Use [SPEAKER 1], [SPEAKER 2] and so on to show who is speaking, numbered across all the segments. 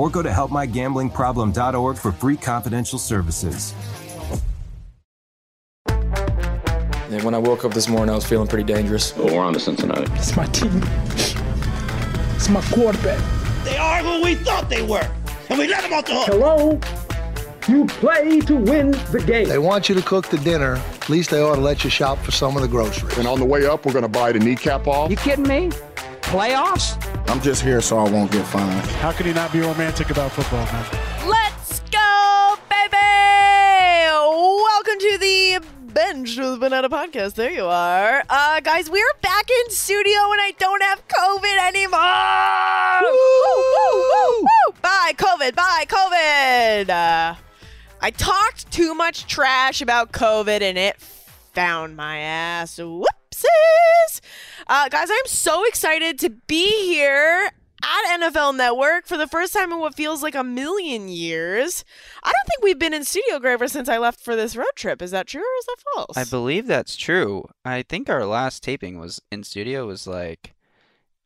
[SPEAKER 1] or go to helpmygamblingproblem.org for free confidential services.
[SPEAKER 2] And when I woke up this morning, I was feeling pretty dangerous.
[SPEAKER 3] Well, we're on to Cincinnati.
[SPEAKER 4] It's my team. It's my quarterback.
[SPEAKER 5] They are who we thought they were, and we let them off the hook.
[SPEAKER 4] Hello? You play to win the game.
[SPEAKER 6] They want you to cook the dinner. At least they ought to let you shop for some of the groceries.
[SPEAKER 7] And on the way up, we're going to buy the kneecap off.
[SPEAKER 4] You kidding me? Playoffs?
[SPEAKER 6] I'm just here so I won't get fined.
[SPEAKER 8] How can you not be romantic about football, man?
[SPEAKER 9] Let's go, baby! Welcome to the Bench with Bonnetta Podcast. There you are. Uh, guys, we're back in studio and I don't have COVID anymore! Woo, woo, woo, woo! Bye, COVID! Bye, COVID! Uh, I talked too much trash about COVID and it found my ass. Uh, guys, I'm so excited to be here at NFL Network for the first time in what feels like a million years. I don't think we've been in studio Graver since I left for this road trip. Is that true or is that false?
[SPEAKER 10] I believe that's true. I think our last taping was in studio was like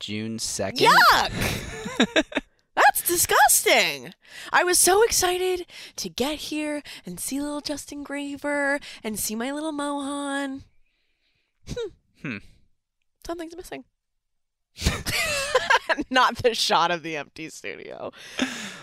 [SPEAKER 10] June 2nd.
[SPEAKER 9] Yuck! That's disgusting. I was so excited to get here and see little Justin Graver and see my little Mohan. Hmm.
[SPEAKER 10] Hmm.
[SPEAKER 9] Something's missing. Not the shot of the empty studio.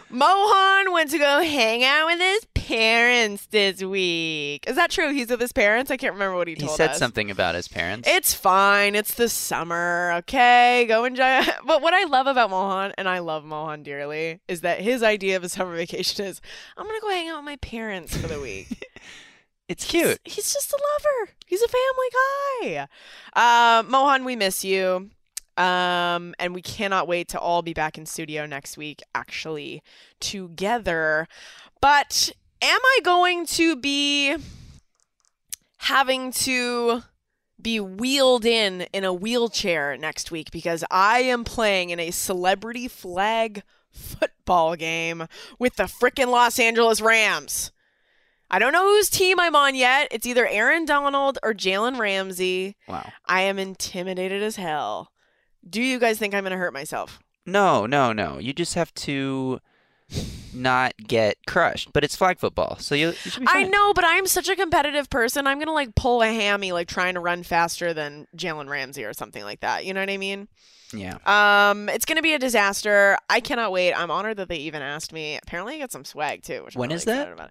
[SPEAKER 9] Mohan went to go hang out with his parents this week. Is that true? He's with his parents? I can't remember what he told us.
[SPEAKER 10] He said
[SPEAKER 9] us.
[SPEAKER 10] something about his parents.
[SPEAKER 9] It's fine. It's the summer. Okay, go enjoy. But what I love about Mohan, and I love Mohan dearly, is that his idea of a summer vacation is I'm gonna go hang out with my parents for the week.
[SPEAKER 10] it's cute.
[SPEAKER 9] He's, he's just a lover. He's a family guy. Uh, Mohan, we miss you. Um, and we cannot wait to all be back in studio next week, actually, together. But am I going to be having to be wheeled in in a wheelchair next week because I am playing in a celebrity flag football game with the frickin' Los Angeles Rams. I don't know whose team I'm on yet. It's either Aaron Donald or Jalen Ramsey.
[SPEAKER 10] Wow.
[SPEAKER 9] I am intimidated as hell. Do you guys think I'm going to hurt myself?
[SPEAKER 10] No, no, no. You just have to not get crushed. But it's flag football, so you, you should be
[SPEAKER 9] I know, but I'm such a competitive person. I'm to like pull a hammy, like trying to run faster than Jalen Ramsey or something like that. You know what I mean?
[SPEAKER 10] Yeah.
[SPEAKER 9] Um, it's gonna be a disaster. I cannot wait. I'm honored that they even asked me. Apparently, I got some swag too. Which I'm
[SPEAKER 10] When
[SPEAKER 9] really
[SPEAKER 10] is that?
[SPEAKER 9] Uh,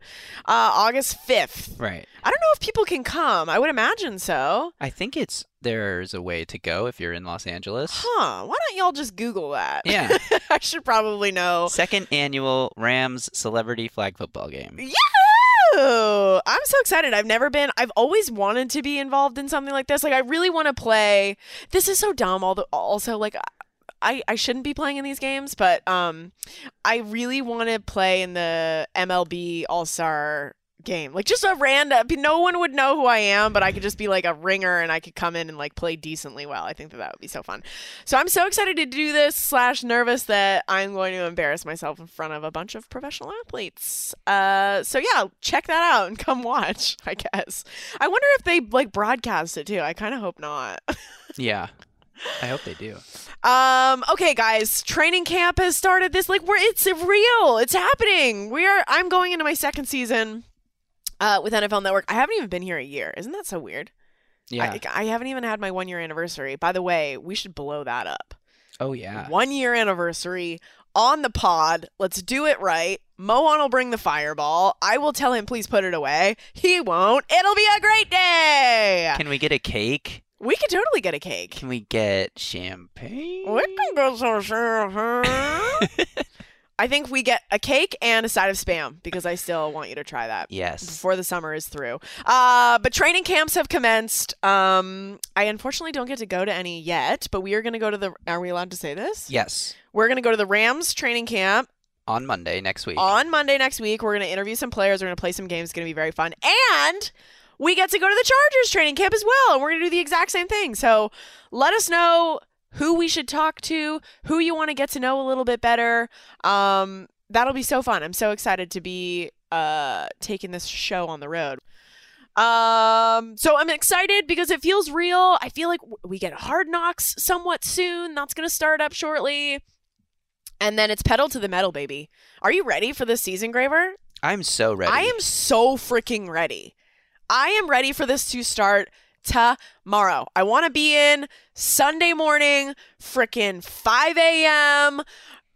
[SPEAKER 9] August fifth.
[SPEAKER 10] Right.
[SPEAKER 9] I don't know if people can come. I would imagine so.
[SPEAKER 10] I think it's there's a way to go if you're in Los Angeles.
[SPEAKER 9] Huh? Why don't y'all just Google that?
[SPEAKER 10] Yeah.
[SPEAKER 9] I should probably know.
[SPEAKER 10] Second annual Rams celebrity flag football game.
[SPEAKER 9] Yahoo! I'm so excited. I've never been. I've always wanted to be involved in something like this. Like I really want to play. This is so dumb. Although also like. I, I shouldn't be playing in these games, but um, I really want to play in the MLB All Star game. Like just a random. No one would know who I am, but I could just be like a ringer and I could come in and like play decently well. I think that that would be so fun. So I'm so excited to do this. Slash nervous that I'm going to embarrass myself in front of a bunch of professional athletes. Uh, so yeah, check that out and come watch. I guess. I wonder if they like broadcast it too. I kind of hope not.
[SPEAKER 10] Yeah. I hope they do.
[SPEAKER 9] Um, okay, guys, training camp has started. This like we're it's real. It's happening. We are. I'm going into my second season uh, with NFL Network. I haven't even been here a year. Isn't that so weird?
[SPEAKER 10] Yeah.
[SPEAKER 9] I, I haven't even had my one year anniversary. By the way, we should blow that up.
[SPEAKER 10] Oh yeah.
[SPEAKER 9] One year anniversary on the pod. Let's do it right. Mohan will bring the fireball. I will tell him, please put it away. He won't. It'll be a great day.
[SPEAKER 10] Can we get a cake?
[SPEAKER 9] We could totally get a cake.
[SPEAKER 10] Can we get champagne?
[SPEAKER 9] We can get some champagne. I think we get a cake and a side of spam because I still want you to try that.
[SPEAKER 10] Yes.
[SPEAKER 9] Before the summer is through. Uh, but training camps have commenced. Um, I unfortunately don't get to go to any yet, but we are going to go to the. Are we allowed to say this?
[SPEAKER 10] Yes.
[SPEAKER 9] We're going to go to the Rams training camp
[SPEAKER 10] On Monday next week.
[SPEAKER 9] on Monday next week. We're going to interview some players. We're going to play some games. It's going to be very fun. And we get to go to the Chargers training camp as well. And we're going to do the exact same thing. So let us know who we should talk to, who you want to get to know a little bit better. Um, that'll be so fun. I'm so excited to be uh, taking this show on the road. Um, so I'm excited because it feels real. I feel like we get Hard Knocks somewhat soon. That's going to start up shortly. And then it's pedal to the metal, baby. Are you ready for this season, Graver?
[SPEAKER 10] I'm so ready.
[SPEAKER 9] I am so freaking ready. I am ready for this to start tomorrow. I want to be in Sunday morning, freaking 5 a.m.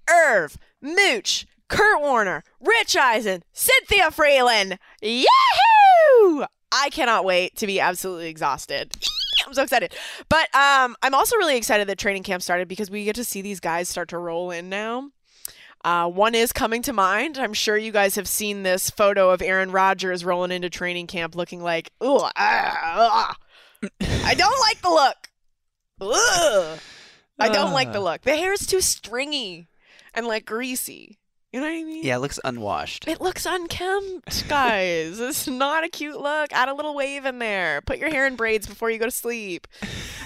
[SPEAKER 9] Irv, Mooch, Kurt Warner, Rich Eisen, Cynthia Frelund. Yahoo! I cannot wait to be absolutely exhausted. I'm so excited. But um, I'm also really excited that training camp started because we get to see these guys start to roll in now. Uh, one is coming to mind. I'm sure you guys have seen this photo of Aaron Rodgers rolling into training camp looking like, ooh, ah, ah. I don't like the look. Ugh. I don't like the look. The hair is too stringy and like greasy. You know what I mean?
[SPEAKER 10] Yeah, it looks unwashed.
[SPEAKER 9] It looks unkempt, guys. it's not a cute look. Add a little wave in there. Put your hair in braids before you go to sleep.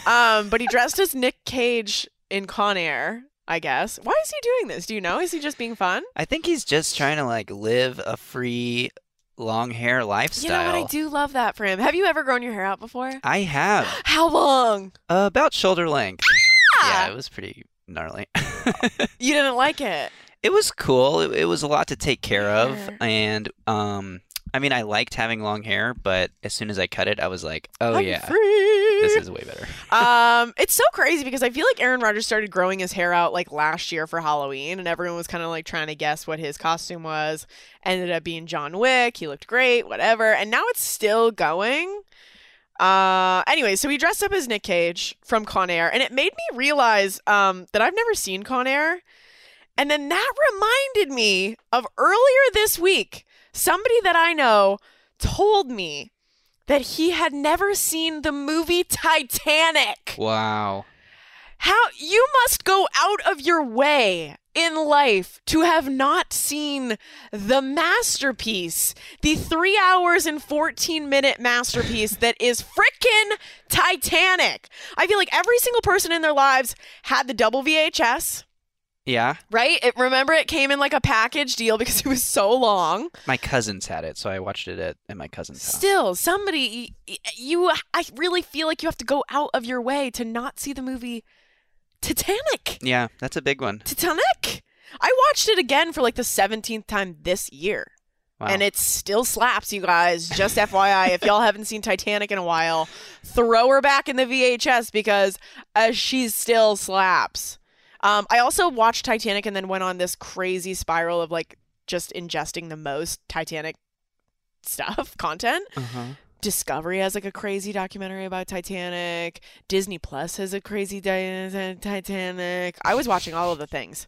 [SPEAKER 9] Um, but he dressed as Nick Cage in Con Air, I guess. Why is he doing this? Do you know? Is he just being fun?
[SPEAKER 10] I think he's just trying to like live a free long hair lifestyle.
[SPEAKER 9] You know what? I do love that for him. Have you ever grown your hair out before?
[SPEAKER 10] I have.
[SPEAKER 9] How long?
[SPEAKER 10] Uh, about shoulder length. yeah, it was pretty gnarly.
[SPEAKER 9] you didn't like it.
[SPEAKER 10] It was cool. It, it was a lot to take care of, and um, I mean, I liked having long hair, but as soon as I cut it, I was like, oh
[SPEAKER 9] I'm
[SPEAKER 10] yeah,
[SPEAKER 9] free.
[SPEAKER 10] this is way better.
[SPEAKER 9] um, it's so crazy because I feel like Aaron Rodgers started growing his hair out like last year for Halloween, and everyone was kind of like trying to guess what his costume was. Ended up being John Wick. He looked great, whatever, and now it's still going. Uh, anyway, so he dressed up as Nick Cage from Con Air, and it made me realize um that I've never seen Con Air, and then that reminded me of earlier this week. Somebody that I know told me that he had never seen the movie Titanic.
[SPEAKER 10] Wow.
[SPEAKER 9] How you must go out of your way in life to have not seen the masterpiece, the three hours and 14 minute masterpiece that is frickin' Titanic. I feel like every single person in their lives had the double VHS.
[SPEAKER 10] Yeah,
[SPEAKER 9] Right? It, remember, it came in like a package deal because it was so long.
[SPEAKER 10] my cousins had it, so I watched it at, at my cousin's house.
[SPEAKER 9] Still, somebody, you, I really feel like you have to go out of your way to not see the movie Titanic.
[SPEAKER 10] Yeah, that's a big one.
[SPEAKER 9] Titanic. I watched it again for like the 17th time this year.
[SPEAKER 10] Wow.
[SPEAKER 9] And it still slaps, you guys. Just FYI, if y'all haven't seen Titanic in a while, throw her back in the VHS because uh, she still slaps. Um, I also watched Titanic and then went on this crazy spiral of like just ingesting the most Titanic stuff, content.
[SPEAKER 10] Uh-huh.
[SPEAKER 9] Discovery has like a crazy documentary about Titanic. Disney Plus has a crazy di- Titanic. I was watching all of the things.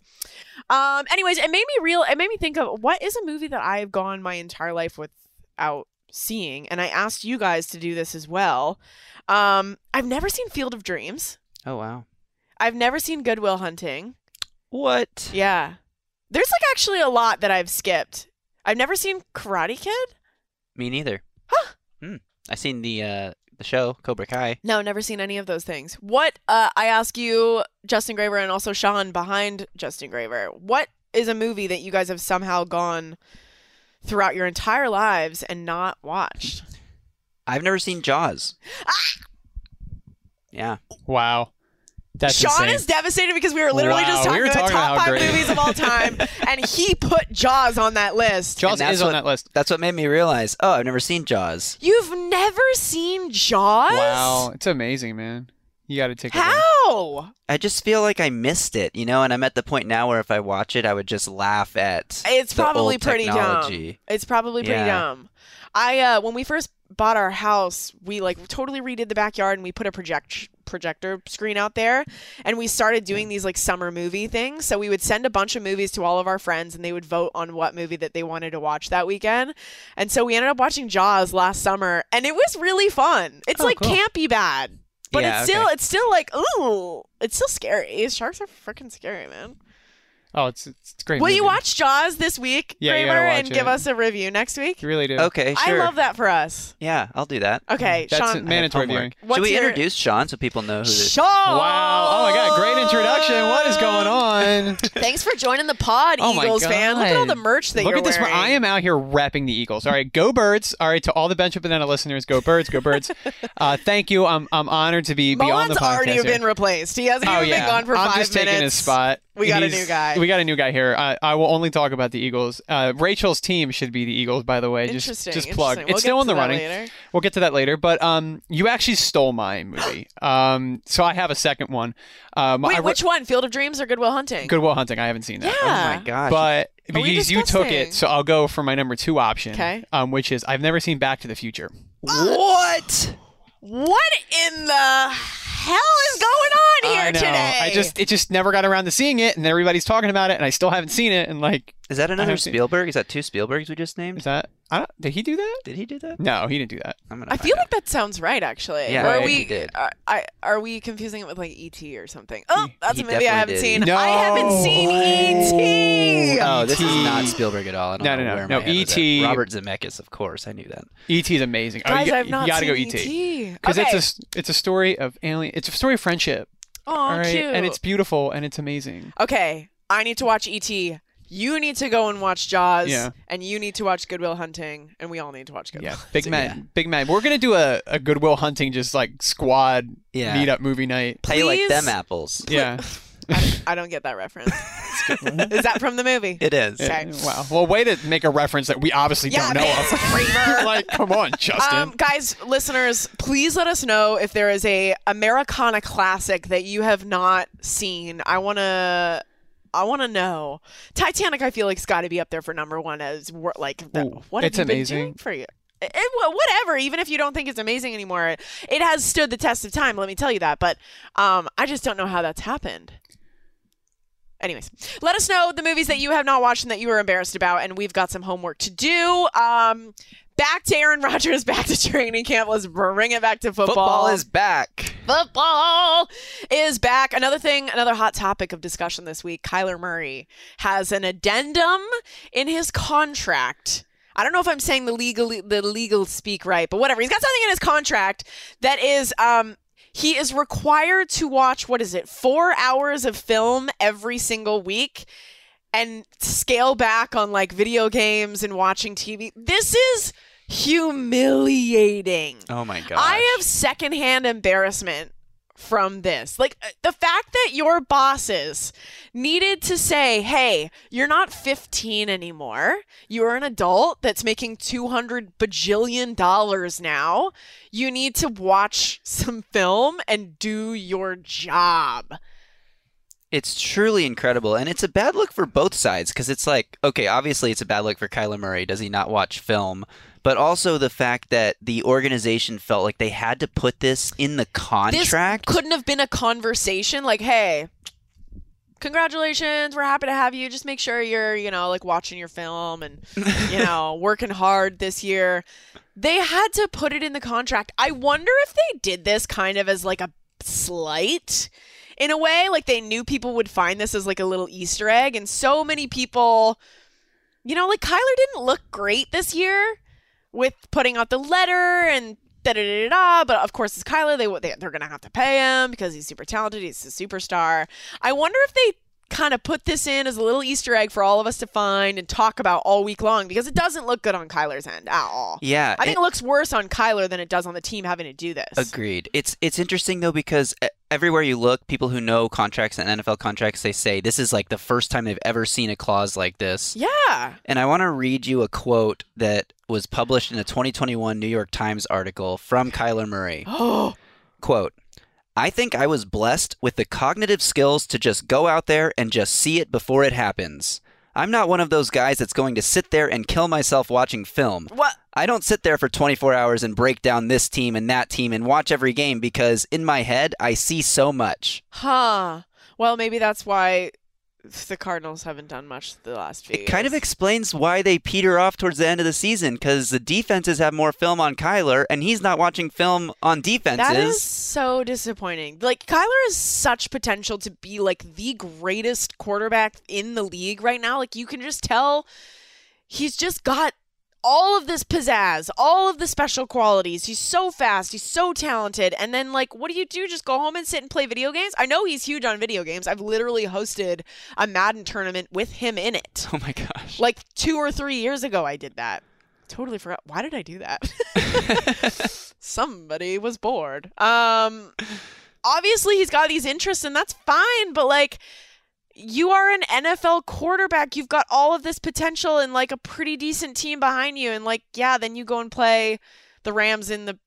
[SPEAKER 9] Um, anyways, it made me real. It made me think of what is a movie that I've gone my entire life without seeing, and I asked you guys to do this as well. Um, I've never seen Field of Dreams.
[SPEAKER 10] Oh wow.
[SPEAKER 9] I've never seen Goodwill Hunting.
[SPEAKER 10] What?
[SPEAKER 9] Yeah, there's like actually a lot that I've skipped. I've never seen Karate Kid.
[SPEAKER 10] Me neither. Huh. Hmm. I seen the uh the show Cobra Kai.
[SPEAKER 9] No, never seen any of those things. What uh, I ask you, Justin Graver, and also Sean behind Justin Graver, what is a movie that you guys have somehow gone throughout your entire lives and not watched?
[SPEAKER 10] I've never seen Jaws. Ah! Yeah.
[SPEAKER 3] Wow. That's
[SPEAKER 9] Sean
[SPEAKER 3] insane.
[SPEAKER 9] is devastated because we were literally
[SPEAKER 3] Wow,
[SPEAKER 9] just talking
[SPEAKER 3] we were
[SPEAKER 9] about
[SPEAKER 3] talking
[SPEAKER 9] top
[SPEAKER 3] about how
[SPEAKER 9] five
[SPEAKER 3] great-
[SPEAKER 9] movies of all time, and he put Jaws on that list.
[SPEAKER 3] Jaws
[SPEAKER 10] And that's
[SPEAKER 3] is on that list.
[SPEAKER 10] That's what made me realize. Oh, I've never seen Jaws.
[SPEAKER 9] You've never seen Jaws?
[SPEAKER 3] Wow, it's amazing, man. You got to take it. in.
[SPEAKER 9] How?
[SPEAKER 10] I just feel like I missed it, you know, and I'm at the point now where if I watch it, I would just laugh at.
[SPEAKER 9] It's
[SPEAKER 10] the
[SPEAKER 9] probably
[SPEAKER 10] old
[SPEAKER 9] pretty
[SPEAKER 10] technology.
[SPEAKER 9] dumb. It's probably pretty
[SPEAKER 10] Yeah.
[SPEAKER 9] dumb. I uh when we first bought our house, we like totally redid the backyard and we put a project projector screen out there and we started doing these like summer movie things. So we would send a bunch of movies to all of our friends and they would vote on what movie that they wanted to watch that weekend. And so we ended up watching Jaws last summer and it was really fun. It's
[SPEAKER 3] Oh,
[SPEAKER 9] like
[SPEAKER 3] cool.
[SPEAKER 9] campy bad. But
[SPEAKER 10] Yeah,
[SPEAKER 9] it's still
[SPEAKER 10] okay.
[SPEAKER 9] it's still like ooh, it's still scary. Sharks are freaking scary, man.
[SPEAKER 3] Oh, it's it's a great.
[SPEAKER 9] Will you watch Jaws this week,
[SPEAKER 3] Yeah,
[SPEAKER 9] Kramer,
[SPEAKER 3] gotta watch
[SPEAKER 9] and give us a review next week?
[SPEAKER 3] You really do.
[SPEAKER 10] Okay, sure.
[SPEAKER 9] I love that for us.
[SPEAKER 10] Yeah, I'll do that.
[SPEAKER 9] Okay,
[SPEAKER 3] That's
[SPEAKER 9] Sean.
[SPEAKER 3] mandatory viewing.
[SPEAKER 9] What's
[SPEAKER 10] Should we
[SPEAKER 9] your-
[SPEAKER 10] introduce Sean so people know who this?
[SPEAKER 9] Sean.
[SPEAKER 3] Wow. Oh my God. Great introduction. What is going on?
[SPEAKER 9] Thanks for joining the pod,
[SPEAKER 3] Oh my
[SPEAKER 9] Eagles fan. Look at all the merch that
[SPEAKER 3] Look
[SPEAKER 9] you're
[SPEAKER 3] at this.
[SPEAKER 9] wearing.
[SPEAKER 3] I am out here repping the Eagles. All right, go Birds. All right, to all the Bench Up Bonnetta listeners, go Birds, go Birds. uh, thank you. I'm I'm honored to be, be on the podcast.
[SPEAKER 9] already
[SPEAKER 3] here.
[SPEAKER 9] been replaced. He hasn't
[SPEAKER 3] Oh
[SPEAKER 9] even
[SPEAKER 3] yeah,
[SPEAKER 9] been gone for
[SPEAKER 3] I'm
[SPEAKER 9] five
[SPEAKER 3] just
[SPEAKER 9] minutes.
[SPEAKER 3] taking his spot.
[SPEAKER 9] We got a new guy.
[SPEAKER 3] We got a new guy here. I, I will only talk about the Eagles. Uh, Rachel's team should be the Eagles, by the way. Just
[SPEAKER 9] Interesting,
[SPEAKER 3] just plug.
[SPEAKER 9] interesting. We'll
[SPEAKER 3] it's still in the running.
[SPEAKER 9] later.
[SPEAKER 3] We'll get to that later. But um, you actually stole my movie. um, so I have a second one. Um,
[SPEAKER 9] Wait,
[SPEAKER 3] I,
[SPEAKER 9] which one? Field of Dreams or Goodwill Hunting?
[SPEAKER 3] Goodwill Hunting. I haven't seen that.
[SPEAKER 9] Yeah.
[SPEAKER 10] Oh my gosh.
[SPEAKER 3] But
[SPEAKER 9] Are
[SPEAKER 3] because you took it, so I'll go for my number two option.
[SPEAKER 9] 'Kay.
[SPEAKER 3] Um, which is I've never seen Back to the Future.
[SPEAKER 10] What?
[SPEAKER 9] What in the hell is going on here
[SPEAKER 3] I know.
[SPEAKER 9] today?
[SPEAKER 3] I just it just never got around to seeing it, and everybody's talking about it, and I still haven't seen it. And like,
[SPEAKER 10] Is that another
[SPEAKER 3] haven't seen-
[SPEAKER 10] Spielberg? Is that two Spielbergs we just named?
[SPEAKER 3] is that? I don't, did he do that?
[SPEAKER 10] Did he do that?
[SPEAKER 3] No, he didn't do that.
[SPEAKER 10] I'm gonna.
[SPEAKER 9] I feel
[SPEAKER 10] out.
[SPEAKER 9] like that sounds right, actually.
[SPEAKER 10] Yeah,
[SPEAKER 9] Or are
[SPEAKER 10] right,
[SPEAKER 9] we
[SPEAKER 10] he did.
[SPEAKER 9] Are, I, are we confusing it with like ET or something? Oh, that's
[SPEAKER 10] he
[SPEAKER 9] a movie I haven't
[SPEAKER 10] definitely
[SPEAKER 9] seen.
[SPEAKER 10] did.
[SPEAKER 9] I haven't seen ET.
[SPEAKER 10] Oh, this is not Spielberg at all. I don't
[SPEAKER 3] No,
[SPEAKER 10] know
[SPEAKER 3] no, no.
[SPEAKER 10] where
[SPEAKER 3] No,
[SPEAKER 10] my head was at.
[SPEAKER 3] E.T..
[SPEAKER 10] Robert Zemeckis, of course. I knew that.
[SPEAKER 3] E.T. is amazing.
[SPEAKER 9] Oh, Guys,
[SPEAKER 3] oh, you,
[SPEAKER 9] I've not
[SPEAKER 3] you gotta
[SPEAKER 9] seen
[SPEAKER 3] go E.T.
[SPEAKER 9] ET.
[SPEAKER 3] Because
[SPEAKER 9] Okay.
[SPEAKER 3] it's a s- it's a story of alien. It's a story of friendship.
[SPEAKER 9] Oh,
[SPEAKER 3] all right,
[SPEAKER 9] cute.
[SPEAKER 3] and it's beautiful and it's amazing.
[SPEAKER 9] okay. I need to watch ET. You need to go and watch Jaws.
[SPEAKER 3] Yeah.
[SPEAKER 9] And you need to watch Goodwill Hunting, and we all need to watch Goodwill.
[SPEAKER 3] Yeah,
[SPEAKER 9] Hunting.
[SPEAKER 3] big man, big man. We're gonna do a, a Goodwill Hunting just like squad
[SPEAKER 10] Yeah.
[SPEAKER 3] meet up movie night.
[SPEAKER 10] Play like them apples.
[SPEAKER 3] Yeah,
[SPEAKER 9] I don't get that reference. is that from the movie?
[SPEAKER 10] It is.
[SPEAKER 9] Okay.
[SPEAKER 3] Yeah, Wow. Well, way to make a reference that we obviously
[SPEAKER 9] Yeah,
[SPEAKER 3] don't know
[SPEAKER 9] man.
[SPEAKER 3] of. like, come on, Justin.
[SPEAKER 9] Um, guys, listeners, please let us know if there is a Americana classic that you have not seen. I wanna, I wanna know. Titanic, I feel like, has got to be up there for number one as like the,
[SPEAKER 3] Ooh,
[SPEAKER 9] what have
[SPEAKER 3] it's
[SPEAKER 9] you been
[SPEAKER 3] amazing.
[SPEAKER 9] doing for you? It, it- whatever, even if you don't think it's amazing anymore, it has stood the test of time. Let me tell you that. But um, I just don't know how that's happened. Anyways, let us know the movies that you have not watched and that you were embarrassed about, and we've got some homework to do. Um, back to Aaron Rodgers, back to training camp. Let's bring it back to football.
[SPEAKER 10] Football is back.
[SPEAKER 9] football is back. Another thing, another hot topic of discussion this week. Kyler Murray has an addendum in his contract. I don't know if I'm saying the legal the legal speak right, but whatever. He's got something in his contract that is um he is required to watch what is it? 4 hours of film every single week and scale back on like video games and watching TV. This is humiliating.
[SPEAKER 10] Oh my god.
[SPEAKER 9] I have secondhand embarrassment from this. Like uh, the fact that your bosses needed to say, "Hey, you're not 15 anymore. You're an adult that's making 200 bajillion dollars now. You need to watch some film and do your job."
[SPEAKER 10] It's truly incredible, and it's a bad look for both sides because it's like, okay, obviously it's a bad look for Kyler Murray. Does he not watch film? But also the fact that the organization felt like they had to put this in the contract.
[SPEAKER 9] This couldn't have been a conversation like, "Hey, congratulations, we're happy to have you. Just make sure you're, you know, like watching your film and, you know, working hard this year. They had to put it in the contract. I wonder if they did this kind of as like a slight in a way, like they knew people would find this as like a little Easter egg. And so many people, you know, like Kyler didn't look great this year with putting out the letter and da da da da. But of course, it's Kyler. They, they they're gonna have to pay him because he's super talented. He's a superstar. I wonder if they kind of put this in as a little Easter egg for all of us to find and talk about all week long because it doesn't look good on Kyler's end at all.
[SPEAKER 10] Yeah,
[SPEAKER 9] I think it, it looks worse on Kyler than it does on the team having to do this.
[SPEAKER 10] Agreed. It's it's interesting though because everywhere you look, people who know contracts and NFL contracts, they say this is like the first time they've ever seen a clause like this.
[SPEAKER 9] Yeah.
[SPEAKER 10] And I want to read you a quote that was published in a 2021 New York Times article from Kyler Murray. Quote. I think I was blessed with the cognitive skills to just go out there and just see it before it happens. I'm not one of those guys that's going to sit there and kill myself watching film.
[SPEAKER 9] What?
[SPEAKER 10] I don't sit there for 24 hours and break down this team and that team and watch every game because in my head I see so much.
[SPEAKER 9] Huh. Well, maybe that's why the Cardinals haven't done much the last few.
[SPEAKER 10] It kind of explains why they peter off towards the end of the season because the defenses have more film on Kyler and he's not watching film on defenses.
[SPEAKER 9] That is so disappointing. Like Kyler has such potential to be like the greatest quarterback in the league right now. Like you can just tell he's just got all of this pizzazz, all of the special qualities. He's so fast, he's so talented. And then, like, what do you do? Just go home and sit and play video games? I know he's huge on video games. I've literally hosted a Madden tournament with him in it.
[SPEAKER 10] Oh my gosh.
[SPEAKER 9] Like two or three years ago, I did that. Totally forgot. Why did I do that? Somebody was bored. Um, obviously, he's got these interests, and that's fine, but like, you are an NFL quarterback. You've got all of this potential and like a pretty decent team behind you. And like, yeah, then you go and play the Rams in the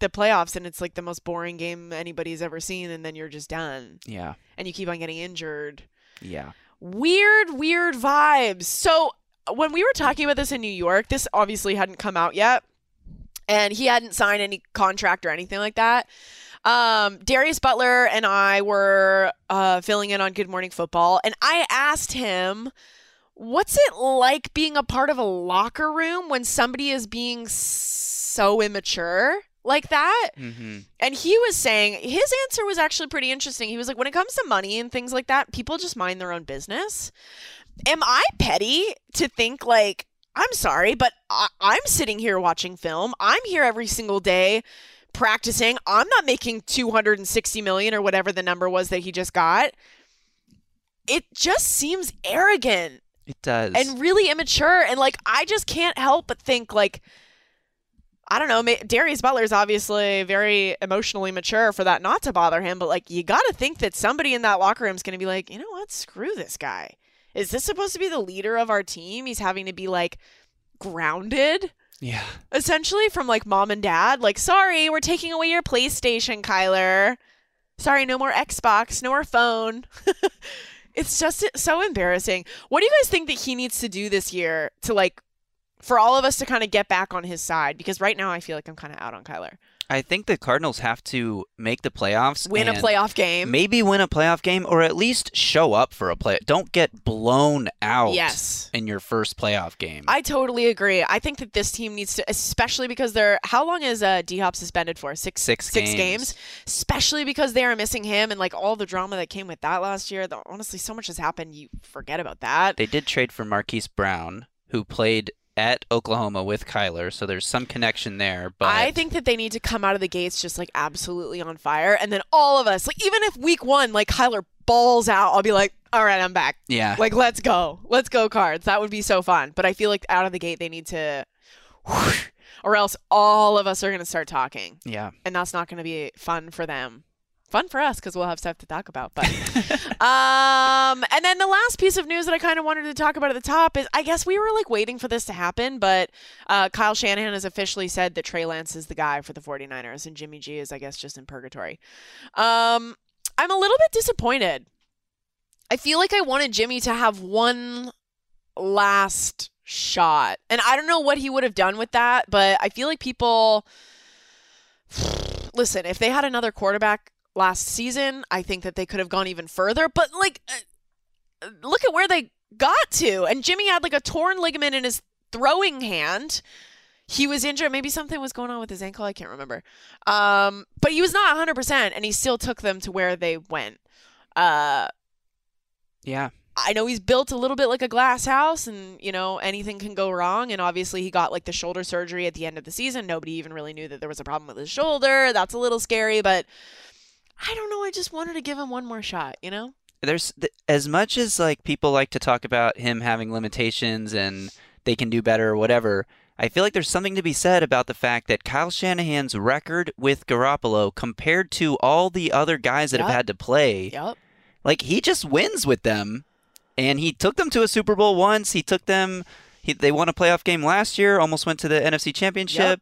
[SPEAKER 9] the playoffs and it's like the most boring game anybody's ever seen and then you're just done.
[SPEAKER 10] Yeah.
[SPEAKER 9] And you keep on getting injured.
[SPEAKER 10] Yeah.
[SPEAKER 9] Weird, weird vibes. So when we were talking about this in New York, this obviously hadn't come out yet. And he hadn't signed any contract or anything like that. Um, Darius Butler and I were uh, filling in on Good Morning Football, and I asked him, What's it like being a part of a locker room when somebody is being so immature? like that.
[SPEAKER 10] Mm-hmm.
[SPEAKER 9] And he was saying his answer was actually pretty interesting. He was like, when it comes to money and things like that, people just mind their own business. Am I petty to think like, I'm sorry, but I- I'm sitting here watching film. I'm here every single day practicing. I'm not making 260 million or whatever the number was that he just got. It just seems arrogant
[SPEAKER 10] It does.
[SPEAKER 9] and really immature and like I just can't help but think like I don't know. Darius Butler is obviously very emotionally mature for that not to bother him, but like you got to think that somebody in that locker room is going to be like, you know what? Screw this guy. Is this supposed to be the leader of our team? He's having to be like grounded
[SPEAKER 10] yeah.
[SPEAKER 9] essentially from like mom and dad. Like, sorry, we're taking away your PlayStation, Kyler. Sorry, no more Xbox, no more phone. it's just so embarrassing. What do you guys think that he needs to do this year to like for all of us to kind of get back on his side? Because right now I feel like I'm kind of out on Kyler.
[SPEAKER 10] I think the Cardinals have to make the playoffs.
[SPEAKER 9] Win a playoff game.
[SPEAKER 10] Maybe win a playoff game or at least show up for a play. Don't get blown out
[SPEAKER 9] Yes.
[SPEAKER 10] in your first playoff game.
[SPEAKER 9] I totally agree. I think that this team needs to, especially because they're. How long is uh, D Hop suspended for? Six,
[SPEAKER 10] Six
[SPEAKER 9] six
[SPEAKER 10] games.
[SPEAKER 9] Especially because they are missing him and like all the drama that came with that last year. The, honestly, so much has happened. You forget about that.
[SPEAKER 10] They did trade for Marquise Brown, who played at Oklahoma with Kyler, so there's some connection there. But
[SPEAKER 9] I think that they need to come out of the gates just like absolutely on fire, and then all of us, like even if week one, like Kyler balls out, I'll be like, all right, I'm back.
[SPEAKER 10] Yeah.
[SPEAKER 9] Like let's go, let's go, cards. That would be so fun. But I feel like out of the gate they need to, or else all of us are gonna start talking,
[SPEAKER 10] yeah,
[SPEAKER 9] and that's not gonna be fun for them. Fun for us because we'll have stuff to talk about. But um, and then the last piece of news that I kind of wanted to talk about at the top is I guess we were like waiting for this to happen, but uh, Kyle Shanahan has officially said that Trey Lance is the guy for the 49ers and Jimmy G is I guess just in purgatory. Um, I'm a little bit disappointed. I feel like I wanted Jimmy to have one last shot. And I don't know what he would have done with that, but I feel like people listen, if they had another quarterback last season, I think that they could have gone even further, but like uh, look at where they got to. And Jimmy had like a torn ligament in his throwing hand. He was injured. Maybe something was going on with his ankle. I can't remember. Um, but he was not 100%, and he still took them to where they went. Uh,
[SPEAKER 10] yeah.
[SPEAKER 9] I know he's built a little bit like a glass house and, you know, anything can go wrong. And obviously, he got like the shoulder surgery at the end of the season. Nobody even really knew that there was a problem with his shoulder. That's a little scary, but I don't know. I just wanted to give him one more shot, you know?
[SPEAKER 10] There's th- as much as like people like to talk about him having limitations and they can do better or whatever. I feel like there's something to be said about the fact that Kyle Shanahan's record with Garoppolo compared to all the other guys that
[SPEAKER 9] Yep.
[SPEAKER 10] have had to play,
[SPEAKER 9] Yep.
[SPEAKER 10] like he just wins with them. And he took them to a Super Bowl once. He took them. He, they won a playoff game last year. Almost went to the NFC Championship.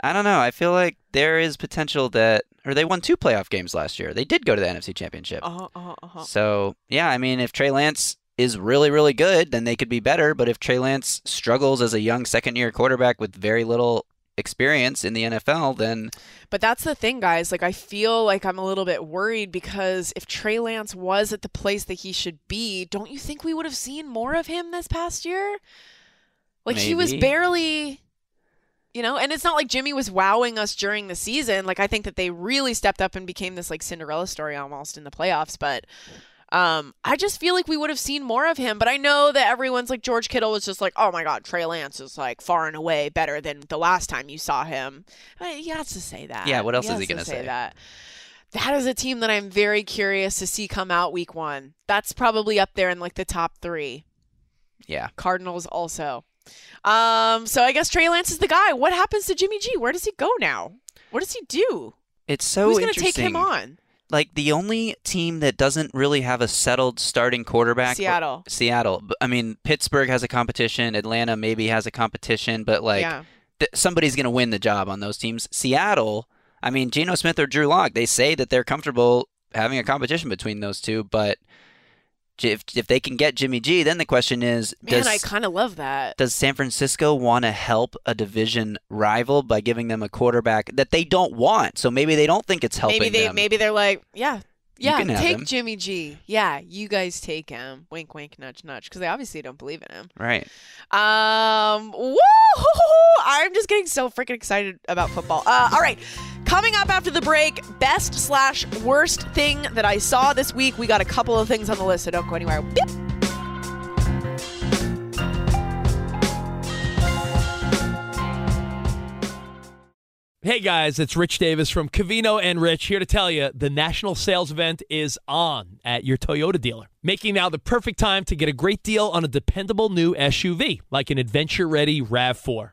[SPEAKER 10] I don't know. I feel like there is potential that, or they won two playoff games last year. They did go to the NFC Championship.
[SPEAKER 9] Uh huh. Uh huh.
[SPEAKER 10] So yeah, I mean, if Trey Lance is really, really good, then they could be better. But if Trey Lance struggles as a young second-year quarterback with very little experience in the NFL, then
[SPEAKER 9] But that's the thing, guys. Like, I feel like I'm a little bit worried because if Trey Lance was at the place that he should be, don't you think we would have seen more of him this past year? Like, he was barely, you know, and it's not like Jimmy was wowing us during the season. Like, I think that they really stepped up and became this, like, Cinderella story almost in the playoffs. But, um, I just feel like we would have seen more of him, but I know that everyone's like George Kittle was just like, oh my god, Trey Lance is like far and away better than the last time you saw him. But he has to say that.
[SPEAKER 10] Yeah, what else is he
[SPEAKER 9] has to
[SPEAKER 10] gonna say?
[SPEAKER 9] That that is a team that I'm very curious to see come out week one. That's probably up there in like the top three.
[SPEAKER 10] yeah.
[SPEAKER 9] Cardinals also. Um, so I guess Trey Lance is the guy. What happens to Jimmy G? Where does he go now? What does he do?
[SPEAKER 10] It's so
[SPEAKER 9] Who's gonna take him on?
[SPEAKER 10] Like the only team that doesn't really have a settled starting quarterback.
[SPEAKER 9] Seattle.
[SPEAKER 10] Seattle. I mean, Pittsburgh has a competition. Atlanta maybe has a competition, but like
[SPEAKER 9] Yeah.
[SPEAKER 10] th- somebody's going to win the job on those teams. Seattle. I mean, Geno Smith or Drew Lock. They say that they're comfortable having a competition between those two, but if if they can get Jimmy G, then the question is,
[SPEAKER 9] Man,
[SPEAKER 10] does
[SPEAKER 9] I kind of love that.
[SPEAKER 10] does San Francisco want to help a division rival by giving them a quarterback that they don't want? So maybe they don't think it's helping
[SPEAKER 9] maybe they
[SPEAKER 10] them.
[SPEAKER 9] maybe they're like, yeah, yeah, take
[SPEAKER 10] him.
[SPEAKER 9] Jimmy G. Yeah, you guys take him. Wink, wink, nudge, nudge. Because they obviously don't believe in him.
[SPEAKER 10] Right.
[SPEAKER 9] Um, woo! I'm just getting so freaking excited about football. Uh, all right, coming up after the break, best slash worst thing that I saw this week. We got a couple of things on the list, so don't go anywhere. Beep.
[SPEAKER 11] Hey guys, it's Rich Davis from Cavino and Rich here to tell you the national sales event is on at your Toyota dealer, making now the perfect time to get a great deal on a dependable new SUV like an adventure ready RAV4.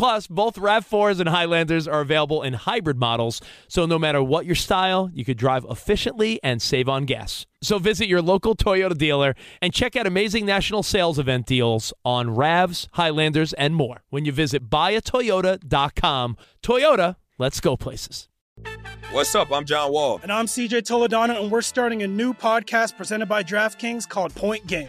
[SPEAKER 11] Plus, both RAV4s and Highlanders are available in hybrid models, so no matter what your style, you could drive efficiently and save on gas. So visit your local Toyota dealer and check out amazing national sales event deals on RAVs, Highlanders, and more when you visit buyatoyota.com. Toyota, let's go places.
[SPEAKER 12] What's up? I'm John Wall.
[SPEAKER 8] And I'm CJ Toledano, and we're starting a new podcast presented by DraftKings called Point Game.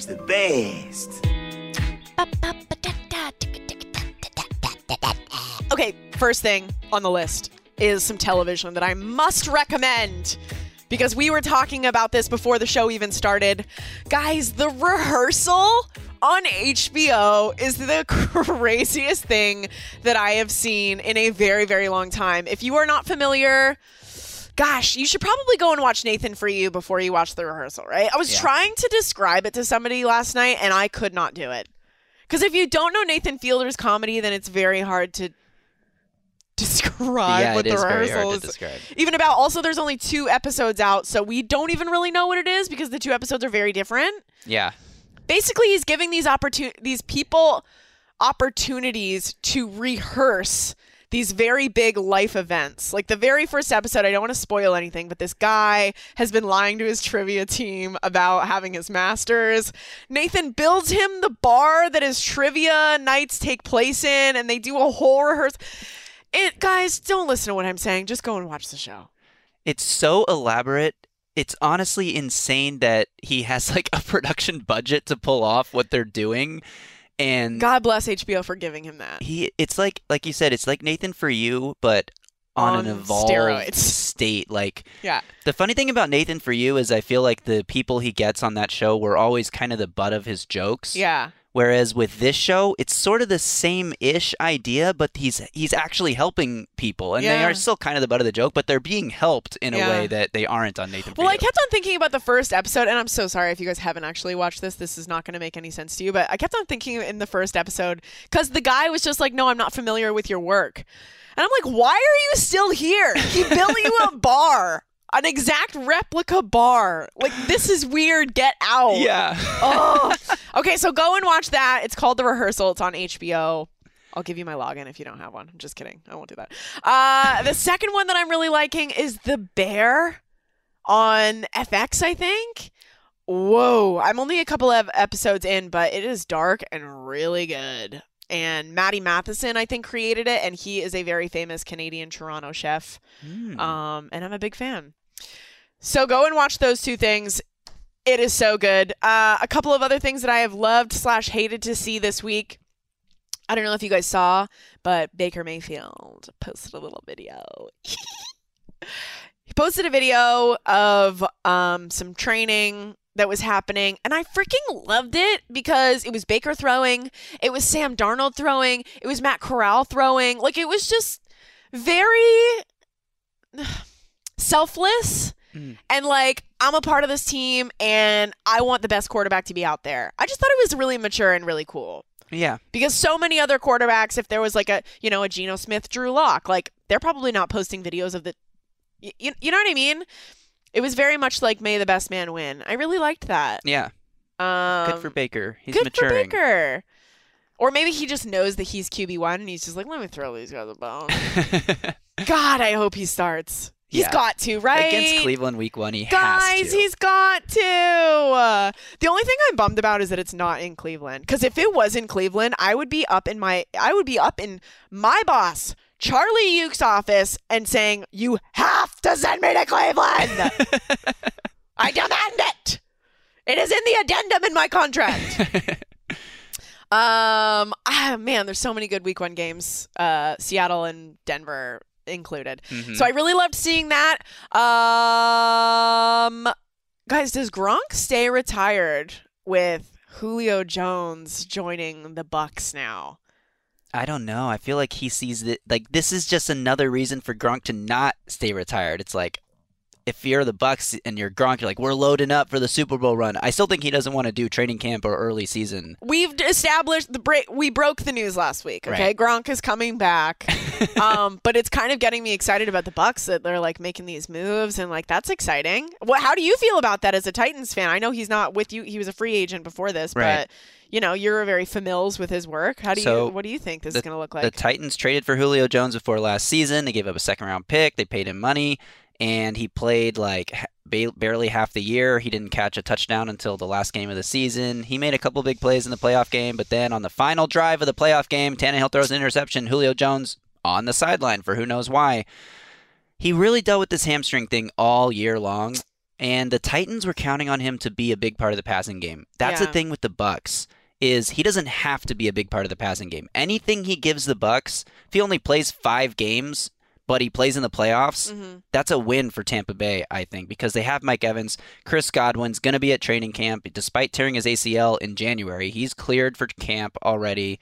[SPEAKER 5] He's the best.
[SPEAKER 9] Okay, first thing on the list is some television that I must recommend because we were talking about this before the show even started. Guys, the rehearsal on HBO is the craziest thing that I have seen in a very, very long time. If you are not familiar, gosh, you should probably go and watch Nathan for You before you watch the rehearsal, right? I was
[SPEAKER 10] Yeah.
[SPEAKER 9] trying to describe it to somebody last night and I could not do it. Because if you don't know Nathan Fielder's comedy, then it's very hard to describe
[SPEAKER 10] yeah,
[SPEAKER 9] what the
[SPEAKER 10] is very
[SPEAKER 9] rehearsal
[SPEAKER 10] hard
[SPEAKER 9] is.
[SPEAKER 10] to describe.
[SPEAKER 9] Even about also, there's only two episodes out, so we don't even really know what it is because the two episodes are very different.
[SPEAKER 10] Yeah.
[SPEAKER 9] Basically, he's giving these opportun- these people opportunities to rehearse these very big life events. Like the very first episode, I don't want to spoil anything, but this guy has been lying to his trivia team about having his masters. Nathan builds him the bar that his trivia nights take place in, and they do a whole rehearsal. It guys, don't listen to what I'm saying. Just go and watch the show.
[SPEAKER 10] It's so elaborate. It's honestly insane that he has like a production budget to pull off what they're doing. And
[SPEAKER 9] God bless HBO for giving him that.
[SPEAKER 10] he it's like like you said, it's like Nathan for you, but on,
[SPEAKER 9] On
[SPEAKER 10] an evolved
[SPEAKER 9] steroids.
[SPEAKER 10] state. Like
[SPEAKER 9] Yeah.
[SPEAKER 10] the funny thing about Nathan for you is I feel like the people he gets on that show were always kind of the butt of his jokes.
[SPEAKER 9] Yeah.
[SPEAKER 10] Whereas with this show, it's sort of the same ish idea, but he's he's actually helping people, and they are still kind of the butt of the joke, but they're being helped in
[SPEAKER 9] Yeah.
[SPEAKER 10] a way that they aren't on Nathan. For
[SPEAKER 9] Well, I kept on thinking about the first episode, and I'm so sorry if you guys haven't actually watched this. This is not going to make any sense to you, but I kept on thinking in the first episode because the guy was just like, "No, I'm not familiar with your work," and I'm like, "Why are you still here? He built you a bar." An exact replica bar. Like this is weird. Get out.
[SPEAKER 10] Yeah.
[SPEAKER 9] oh. Okay, so go and watch that. It's called The Rehearsal. It's on HBO. I'll give you my login if you don't have one. I'm just kidding. I won't do that. Uh, the second one that I'm really liking is The Bear on FX, I think. Whoa. I'm only a couple of episodes in, but it is dark and really good. And Matty Matheson, I think, created it, and he is a very famous Canadian Toronto chef. Um, and I'm a big fan. So go and watch those two things. It is so good. Uh, a couple of other things that I have loved slash hated to see this week. I don't know if you guys saw, but Baker Mayfield posted a little video. he posted a video of um, some training that was happening, and I freaking loved it because it was Baker throwing, it was Sam Darnold throwing, it was Matt Corral throwing. Like it was just very selfless mm. And like, I'm a part of this team and I want the best quarterback to be out there. I just thought it was really mature and really cool.
[SPEAKER 10] Yeah.
[SPEAKER 9] Because so many other quarterbacks, if there was like a, you know, a Geno Smith, Drew Lock, like they're probably not posting videos of the, you, you know what I mean? It was very much like may the best man win. I really liked that.
[SPEAKER 10] Yeah.
[SPEAKER 9] Um,
[SPEAKER 10] Good for Baker. He's
[SPEAKER 9] good
[SPEAKER 10] maturing.
[SPEAKER 9] for Baker. Or maybe he just knows that he's QB one and he's just like, let me throw these guys a bone. God, I hope he starts. He's
[SPEAKER 10] Yeah.
[SPEAKER 9] got to, right?
[SPEAKER 10] Against Cleveland week one, he has to.
[SPEAKER 9] Guys, he's got to. Uh, the only thing I'm bummed about is that it's not in Cleveland. Because if it was in Cleveland, I would be up in my, I would be up in my boss, Charlie Yook's office, and saying, "You have to send me to Cleveland. I demand it. It is in the addendum in my contract." um, ah, man, there's so many good Week One games. Uh, Seattle and Denver included.
[SPEAKER 10] Mhm.
[SPEAKER 9] So I really loved seeing that. Um, guys, does Gronk stay retired with Julio Jones joining the Bucs now?
[SPEAKER 10] I don't know. I feel like he sees that like this is just another reason for Gronk to not stay retired. It's like if you're the Bucs and you're Gronk, you're like we're loading up for the Super Bowl run. I still think he doesn't want to do training camp or early season.
[SPEAKER 9] We've established the break. We broke the news last week. Okay,
[SPEAKER 10] Right.
[SPEAKER 9] Gronk is coming back. um, but it's kind of getting me excited about the Bucs that they're like making these moves and like that's exciting. What? How do you feel about that as a Titans fan? I know he's not with you. He was a free agent before this,
[SPEAKER 10] Right.
[SPEAKER 9] but you know you're very familiar with his work. How do
[SPEAKER 10] So,
[SPEAKER 9] you? What do you think this
[SPEAKER 10] the,
[SPEAKER 9] is going to look like?
[SPEAKER 10] The Titans traded for Julio Jones before last season. They gave up a second round pick. They paid him money, and he played like ba- barely half the year. He didn't catch a touchdown until the last game of the season. He made a couple big plays in the playoff game, but then on the final drive of the playoff game, Tannehill throws an interception. Julio Jones on the sideline for who knows why. He really dealt with this hamstring thing all year long, and the Titans were counting on him to be a big part of the passing game. That's
[SPEAKER 9] Yeah.
[SPEAKER 10] the thing with the Bucs is he doesn't have to be a big part of the passing game. Anything he gives the Bucs, if he only plays 5 games, but he plays in the playoffs, mm-hmm. that's a win for Tampa Bay, I think, because they have Mike Evans. Chris Godwin's going to be at training camp despite tearing his ACL in January. He's cleared for camp already.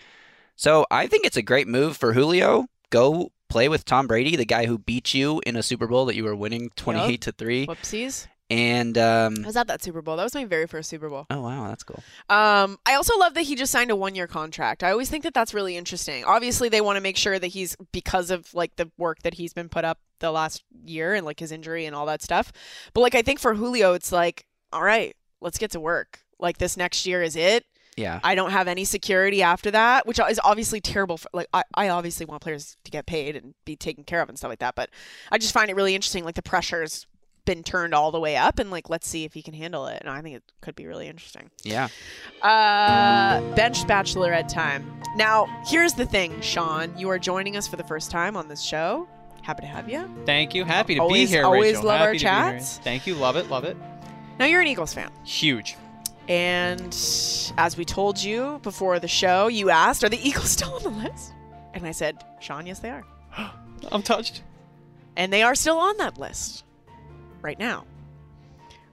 [SPEAKER 10] So, I think it's a great move for Julio. Go play with Tom Brady, the guy who beat you in a Super Bowl that you were winning 28 to 3.
[SPEAKER 9] Whoopsies.
[SPEAKER 10] And um
[SPEAKER 9] I was at that Super Bowl. That was my very first Super Bowl.
[SPEAKER 10] Oh wow, that's cool.
[SPEAKER 9] Um, I also love that he just signed a one-year contract. I always think that that's really interesting. Obviously, they want to make sure that he's because of like the work that he's been put up the last year and like his injury and all that stuff. But like, I think for Julio, it's like, all right, let's get to work. Like this next year is it.
[SPEAKER 10] Yeah.
[SPEAKER 9] I don't have any security after that, which is obviously terrible. For, like, I, I obviously want players to get paid and be taken care of and stuff like that. But I just find it really interesting. Like the pressure's been turned all the way up, and like let's see if he can handle it. And I think it could be really interesting.
[SPEAKER 10] Yeah.
[SPEAKER 9] Uh, bench bachelorette time. Now, here's the thing, Sean. You are joining us for the first time on this show. Happy to have you.
[SPEAKER 3] Thank you. Happy to
[SPEAKER 9] Always-
[SPEAKER 3] be here.
[SPEAKER 9] always
[SPEAKER 3] Rachel.
[SPEAKER 9] love our
[SPEAKER 3] Happy here.
[SPEAKER 9] chats.
[SPEAKER 3] Thank you. Love it. Love it.
[SPEAKER 9] Now, you're an Eagles fan.
[SPEAKER 3] Huge.
[SPEAKER 9] And as we told you before the show, you asked, Are the Eagles still on the list? And I said, Sean, yes, they are.
[SPEAKER 3] I'm touched.
[SPEAKER 9] And they are still on that list right now.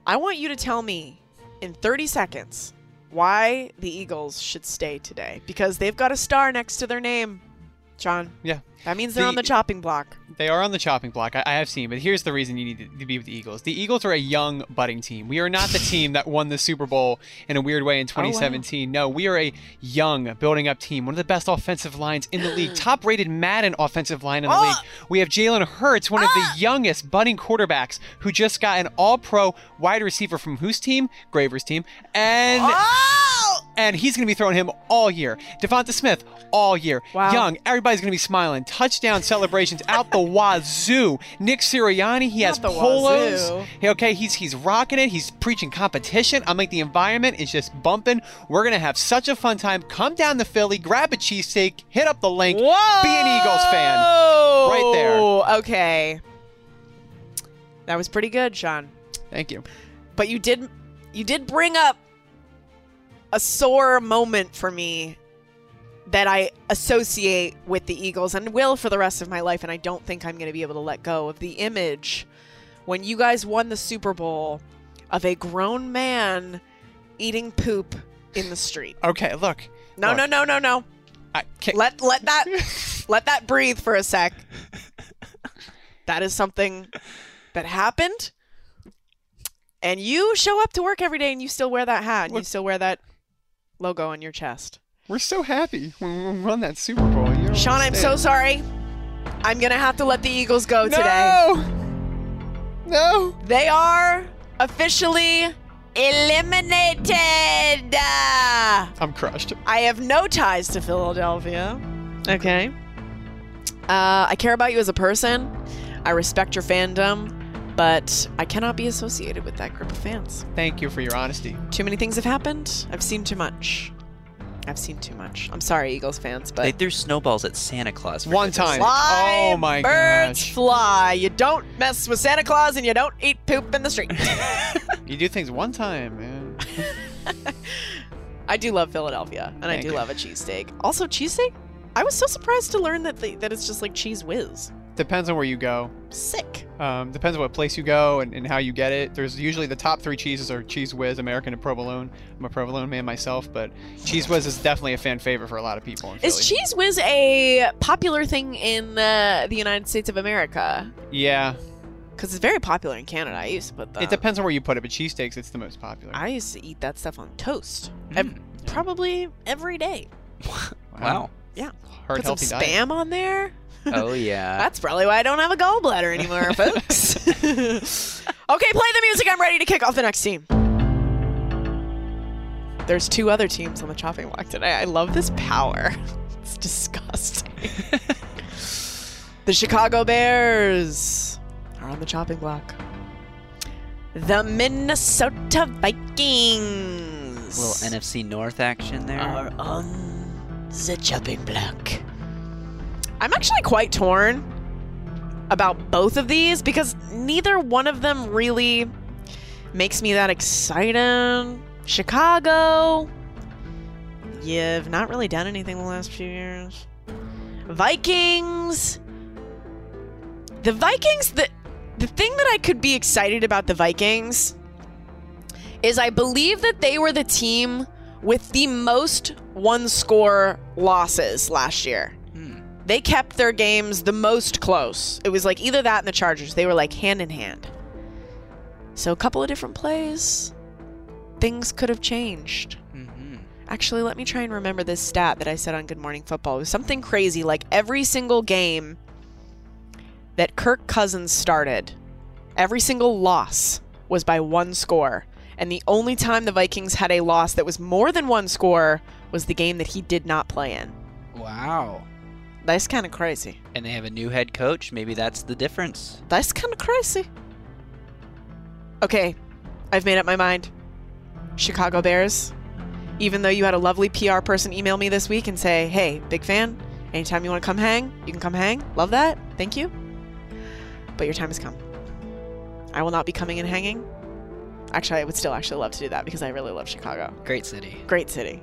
[SPEAKER 9] I want you to tell me in 30 seconds why the Eagles should stay today because they've got a star next to their name, John.
[SPEAKER 3] Yeah.
[SPEAKER 9] That means they're
[SPEAKER 3] The-
[SPEAKER 9] on the chopping block.
[SPEAKER 3] They are on the chopping block. I, I have seen, but here's the reason you need to, to be with the Eagles. The Eagles are a young, budding team. We are not the team that won the Super Bowl in a weird way in 2017. No, we are a young, building up team. One of the best offensive lines in the league. Top rated Madden offensive line in the oh. league. We have Jalen Hurts, one of the ah. youngest budding quarterbacks who just got an all pro wide receiver from whose team? Graver's team. And. Ah! And he's going to be throwing him all year. Devonta Smith all year.
[SPEAKER 9] Wow.
[SPEAKER 3] Young. Everybody's going to be smiling. Touchdown celebrations out the wazoo. Nick Sirianni, he has polos.
[SPEAKER 9] wazoo.
[SPEAKER 3] Okay, he's he's rocking it. He's preaching competition. I'm like the environment is just bumping. We're gonna have such a fun time. Come down to Philly, grab a cheesesteak, hit up the Linc,
[SPEAKER 9] Whoa!
[SPEAKER 3] be an Eagles fan. Right there.
[SPEAKER 9] Okay. That was pretty good, Sean.
[SPEAKER 3] Thank you.
[SPEAKER 9] But you did you did bring up a sore moment for me that I associate with the Eagles and will for the rest of my life and I don't think I'm going to be able to let go of the image when you guys won the Super Bowl of a grown man eating poop in the street.
[SPEAKER 3] Okay, look.
[SPEAKER 9] No,
[SPEAKER 3] Look.
[SPEAKER 9] no, no, no, no.
[SPEAKER 3] I can't,
[SPEAKER 9] Let let that let that breathe for a sec. That is something that happened. And you show up to work every day and you still wear that hat and you still wear that logo on your chest.
[SPEAKER 3] We're so happy when we won that Super Bowl. You
[SPEAKER 9] Sean, I'm so sorry. I'm going to have to let the Eagles go today.
[SPEAKER 3] No! No!
[SPEAKER 9] They are officially eliminated.
[SPEAKER 3] I'm crushed.
[SPEAKER 9] I have no ties to Philadelphia. Okay. Uh, I care about you as a person. I respect your fandom, but I cannot be associated with that group of fans.
[SPEAKER 3] Thank you for your honesty.
[SPEAKER 9] Too many things have happened. I've seen too much. I've seen too much. I'm sorry, Eagles fans, but
[SPEAKER 10] They threw snowballs at Santa Claus for
[SPEAKER 3] One time.
[SPEAKER 9] Fly,
[SPEAKER 3] Oh my
[SPEAKER 9] birds
[SPEAKER 3] gosh.
[SPEAKER 9] fly. You don't mess with Santa Claus and you don't eat poop in the street.
[SPEAKER 3] You do things one time, man.
[SPEAKER 9] I do love Philadelphia, and I do
[SPEAKER 3] you.
[SPEAKER 9] love a cheesesteak. Also, cheesesteak. I was so surprised to learn that the, that it's just like Cheez Whiz.
[SPEAKER 3] Depends on where you go.
[SPEAKER 9] Sick.
[SPEAKER 3] Um, depends on what place you go and, and how you get it. There's usually the top three cheeses are Cheez Whiz, American, and Provolone. I'm a Provolone man myself, but Cheez Whiz is definitely a fan favorite for a lot of people in Philly.
[SPEAKER 9] Is Cheez Whiz a popular thing in uh, the United States of America?
[SPEAKER 3] Yeah,
[SPEAKER 9] Because it's very popular in Canada. I used to put that.
[SPEAKER 3] it depends on where you put it, but cheesesteaks, it's the most popular.
[SPEAKER 9] I used to eat that stuff on toast. Ev- probably every day.
[SPEAKER 10] Wow.
[SPEAKER 9] Yeah.
[SPEAKER 3] Hard,
[SPEAKER 9] put
[SPEAKER 3] healthy
[SPEAKER 9] some
[SPEAKER 3] diet.
[SPEAKER 9] spam on there.
[SPEAKER 10] Oh yeah.
[SPEAKER 9] That's probably why I don't have a gallbladder anymore, folks. okay, play the music. I'm ready to kick off the next team. There's two other teams on the chopping block today. I love this power. It's disgusting. the Chicago Bears are on the chopping block. The Minnesota Vikings
[SPEAKER 10] little NFC North action there.
[SPEAKER 9] are on the chopping block. I'm actually quite torn about both of these because neither one of them really makes me that excited. Chicago, you've not really done anything the last few years. Vikings, the Vikings, the the thing that I could be excited about the Vikings is I believe that they were the team with the most one score losses last year. Hmm. They kept their games the most close. It was like either that and the Chargers. They were like hand in hand. So a couple of different plays, things could have changed. Mm-hmm. Actually, let me try and remember this stat that I said on Good Morning Football. It was something crazy like every single game that Kirk Cousins started, every single loss was by one score. And the only time the Vikings had a loss that was more than one score was the game that he did not play in.
[SPEAKER 10] Wow.
[SPEAKER 9] That's kind of crazy.
[SPEAKER 10] And they have a new head coach. Maybe that's the difference.
[SPEAKER 9] That's kind of crazy. Okay, I've made up my mind. Chicago Bears. Even though you had a lovely PR person email me this week and say, hey, big fan, anytime you want to come hang, you can come hang. Love that. Thank you. But your time has come. I will not be coming and hanging. Actually, I would still actually love to do that because I really love Chicago.
[SPEAKER 10] Great city.
[SPEAKER 9] Great city.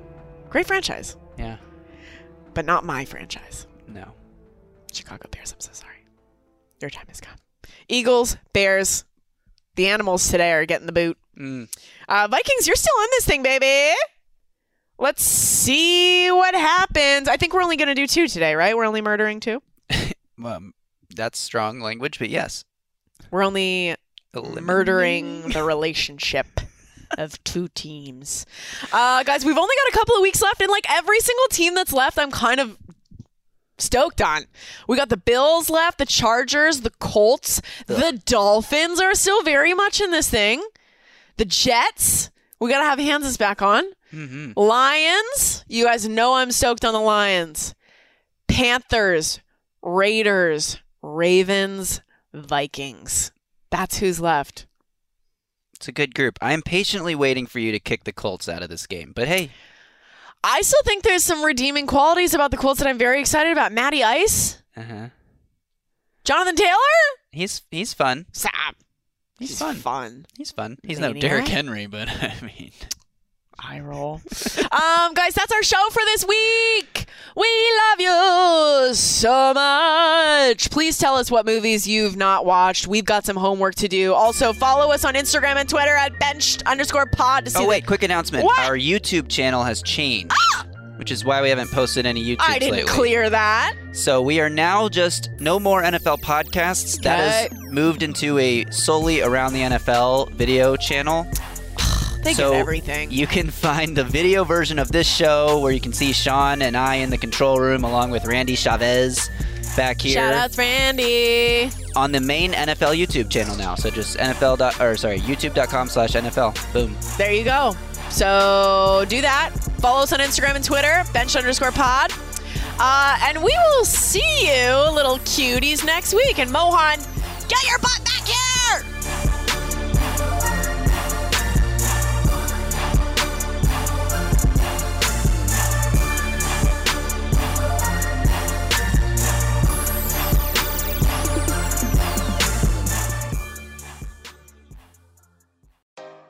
[SPEAKER 9] Great franchise.
[SPEAKER 10] Yeah.
[SPEAKER 9] But not my franchise.
[SPEAKER 10] No.
[SPEAKER 9] Chicago Bears, I'm so sorry. Your time has come. Eagles, Bears, the animals today are getting the boot.
[SPEAKER 10] Mm.
[SPEAKER 9] Uh, Vikings, you're still in this thing, baby. Let's see what happens. I think we're only going to do two today, right? We're only murdering two.
[SPEAKER 10] Um, that's strong language, but yes.
[SPEAKER 9] We're only. Murdering the relationship of two teams. Uh, guys, we've only got a couple of weeks left, and like every single team that's left, I'm kind of stoked on. We got the Bills left, the Chargers, the Colts, the Dolphins are still very much in this thing. The Jets, we got to have Hanses back on.
[SPEAKER 10] Mm-hmm.
[SPEAKER 9] Lions, you guys know I'm stoked on the Lions. Panthers, Raiders, Ravens, Vikings. That's who's left.
[SPEAKER 10] It's a good group. I am patiently waiting for you to kick the Colts out of this game. But hey,
[SPEAKER 9] I still think there's some redeeming qualities about the Colts that I'm very excited about. Matty Ice,
[SPEAKER 10] uh-huh.
[SPEAKER 9] Jonathan Taylor.
[SPEAKER 10] he's he's fun.
[SPEAKER 9] Stop.
[SPEAKER 10] He's, fun.
[SPEAKER 9] Fun.
[SPEAKER 10] He's fun. He's no
[SPEAKER 9] Maniac.
[SPEAKER 10] Derrick Henry, but I mean,
[SPEAKER 9] Eye roll. um, guys, that's our show for this week. We love you so much. Please tell us what movies you've not watched. We've got some homework to do. Also, follow us on Instagram and Twitter at benched underscore pod to see
[SPEAKER 10] oh
[SPEAKER 9] the-
[SPEAKER 10] wait, quick announcement.
[SPEAKER 9] What?
[SPEAKER 10] Our YouTube channel has changed. which is why we haven't posted any YouTube
[SPEAKER 9] I didn't
[SPEAKER 10] lately.
[SPEAKER 9] clear that.
[SPEAKER 10] So we are now just no more NFL podcasts. That has moved into a solely around the NFL video channel.
[SPEAKER 9] Think
[SPEAKER 10] so
[SPEAKER 9] of everything.
[SPEAKER 10] You can find the video version of this show where you can see Sean and I in the control room along with Randy Chavez back here
[SPEAKER 9] Shout outs, Randy.
[SPEAKER 10] on the main NFL YouTube channel now. So just NFL dot, or sorry youtube.com slash NFL. Boom.
[SPEAKER 9] There you go. So do that. Follow us on Instagram and Twitter, bench underscore pod. Uh, and we will see you, little cuties, next week. And Mohan, get your butt back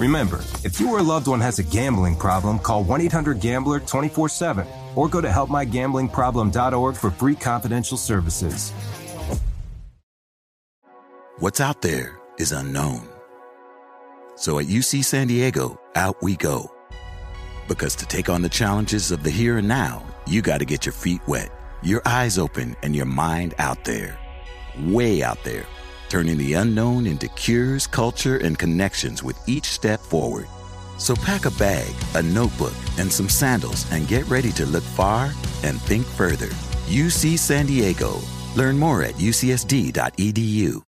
[SPEAKER 1] Remember, if you or a loved one has a gambling problem, call 1 800 Gambler 24 7 or go to helpmygamblingproblem.org for free confidential services.
[SPEAKER 13] What's out there is unknown. So at UC San Diego, out we go. Because to take on the challenges of the here and now, you got to get your feet wet, your eyes open, and your mind out there. Way out there. Turning the unknown into cures, culture, and connections with each step forward. So pack a bag, a notebook, and some sandals and get ready to look far and think further. UC San Diego. Learn more at ucsd.edu.